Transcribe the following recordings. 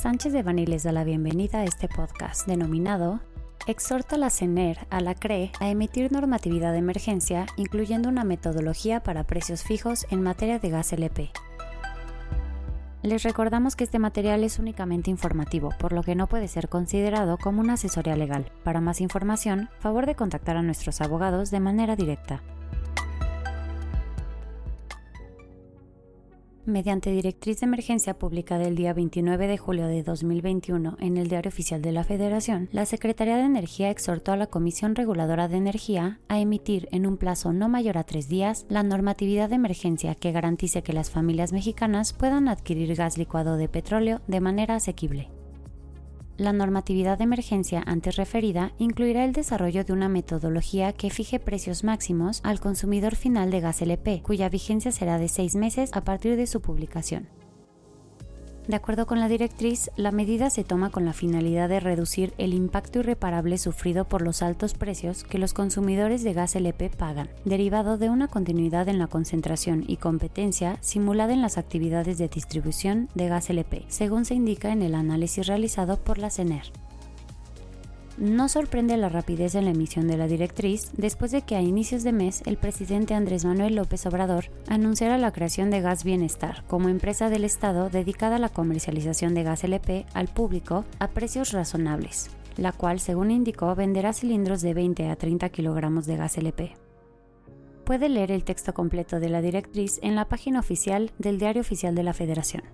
Sánchez de Bani les da la bienvenida a este podcast denominado Exhorta la CENER a la CRE a emitir normatividad de emergencia, incluyendo una metodología para precios fijos en materia de gas LP. Les recordamos que este material es únicamente informativo, por lo que no puede ser considerado como una asesoría legal. Para más información, favor de contactar a nuestros abogados de manera directa. Mediante directriz de emergencia publicada el día 29 de julio de 2021 en el Diario Oficial de la Federación, la Secretaría de Energía exhortó a la Comisión Reguladora de Energía a emitir en un plazo no mayor a tres días la normatividad de emergencia que garantice que las familias mexicanas puedan adquirir gas licuado de petróleo de manera asequible. La normatividad de emergencia antes referida incluirá el desarrollo de una metodología que fije precios máximos al consumidor final de gas LP, cuya vigencia será de seis meses a partir de su publicación. De acuerdo con la directriz, la medida se toma con la finalidad de reducir el impacto irreparable sufrido por los altos precios que los consumidores de gas LP pagan, derivado de una continuidad en la concentración y competencia simulada en las actividades de distribución de gas LP, según se indica en el análisis realizado por la CENER. No sorprende la rapidez en la emisión de la directriz después de que a inicios de mes el presidente Andrés Manuel López Obrador anunciara la creación de Gas Bienestar como empresa del Estado dedicada a la comercialización de gas LP al público a precios razonables, la cual, según indicó, venderá cilindros de 20 a 30 kilogramos de gas LP. Puede leer el texto completo de la directriz en la página oficial del Diario Oficial de la Federación.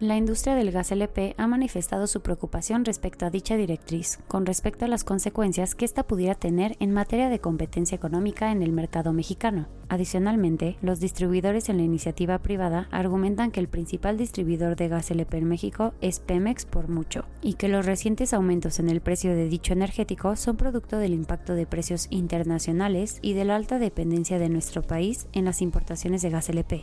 La industria del gas LP ha manifestado su preocupación respecto a dicha directriz, con respecto a las consecuencias que ésta pudiera tener en materia de competencia económica en el mercado mexicano. Adicionalmente, los distribuidores en la iniciativa privada argumentan que el principal distribuidor de gas LP en México es Pemex por mucho, y que los recientes aumentos en el precio de dicho energético son producto del impacto de precios internacionales y de la alta dependencia de nuestro país en las importaciones de gas LP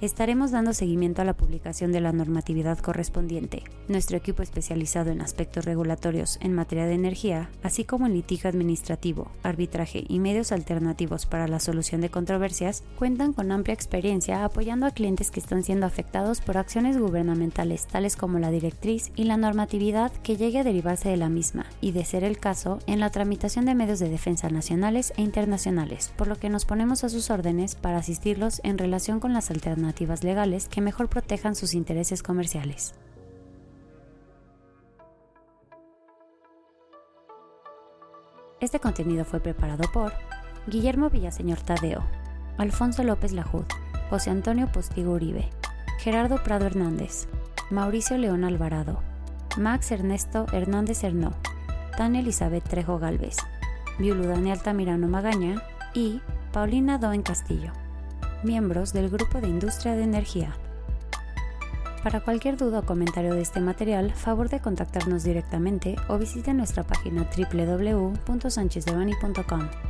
estaremos dando seguimiento a la publicación de la normatividad correspondiente. Nuestro equipo especializado en aspectos regulatorios en materia de energía, así como en litigio administrativo, arbitraje y medios alternativos para la solución de controversias, cuentan con amplia experiencia apoyando a clientes que están siendo afectados por acciones gubernamentales tales como la directriz y la normatividad que llegue a derivarse de la misma, y de ser el caso, en la tramitación de medios de defensa nacionales e internacionales, por lo que nos ponemos a sus órdenes para asistirlos en relación con las alternativas legales que mejor protejan sus intereses comerciales. Este contenido fue preparado por Guillermo Villaseñor Tadeo, Alfonso López Lajud, José Antonio Postigo Uribe, Gerardo Prado Hernández, Mauricio León Alvarado, Max Ernesto Hernández Hernó, Tania Elizabeth Trejo Galvez, Viuludane Altamirano Magaña y Paulina Doen Castillo miembros del Grupo de Industria de Energía. Para cualquier duda o comentario de este material, favor de contactarnos directamente o visite nuestra página www.sanchezdevani.com.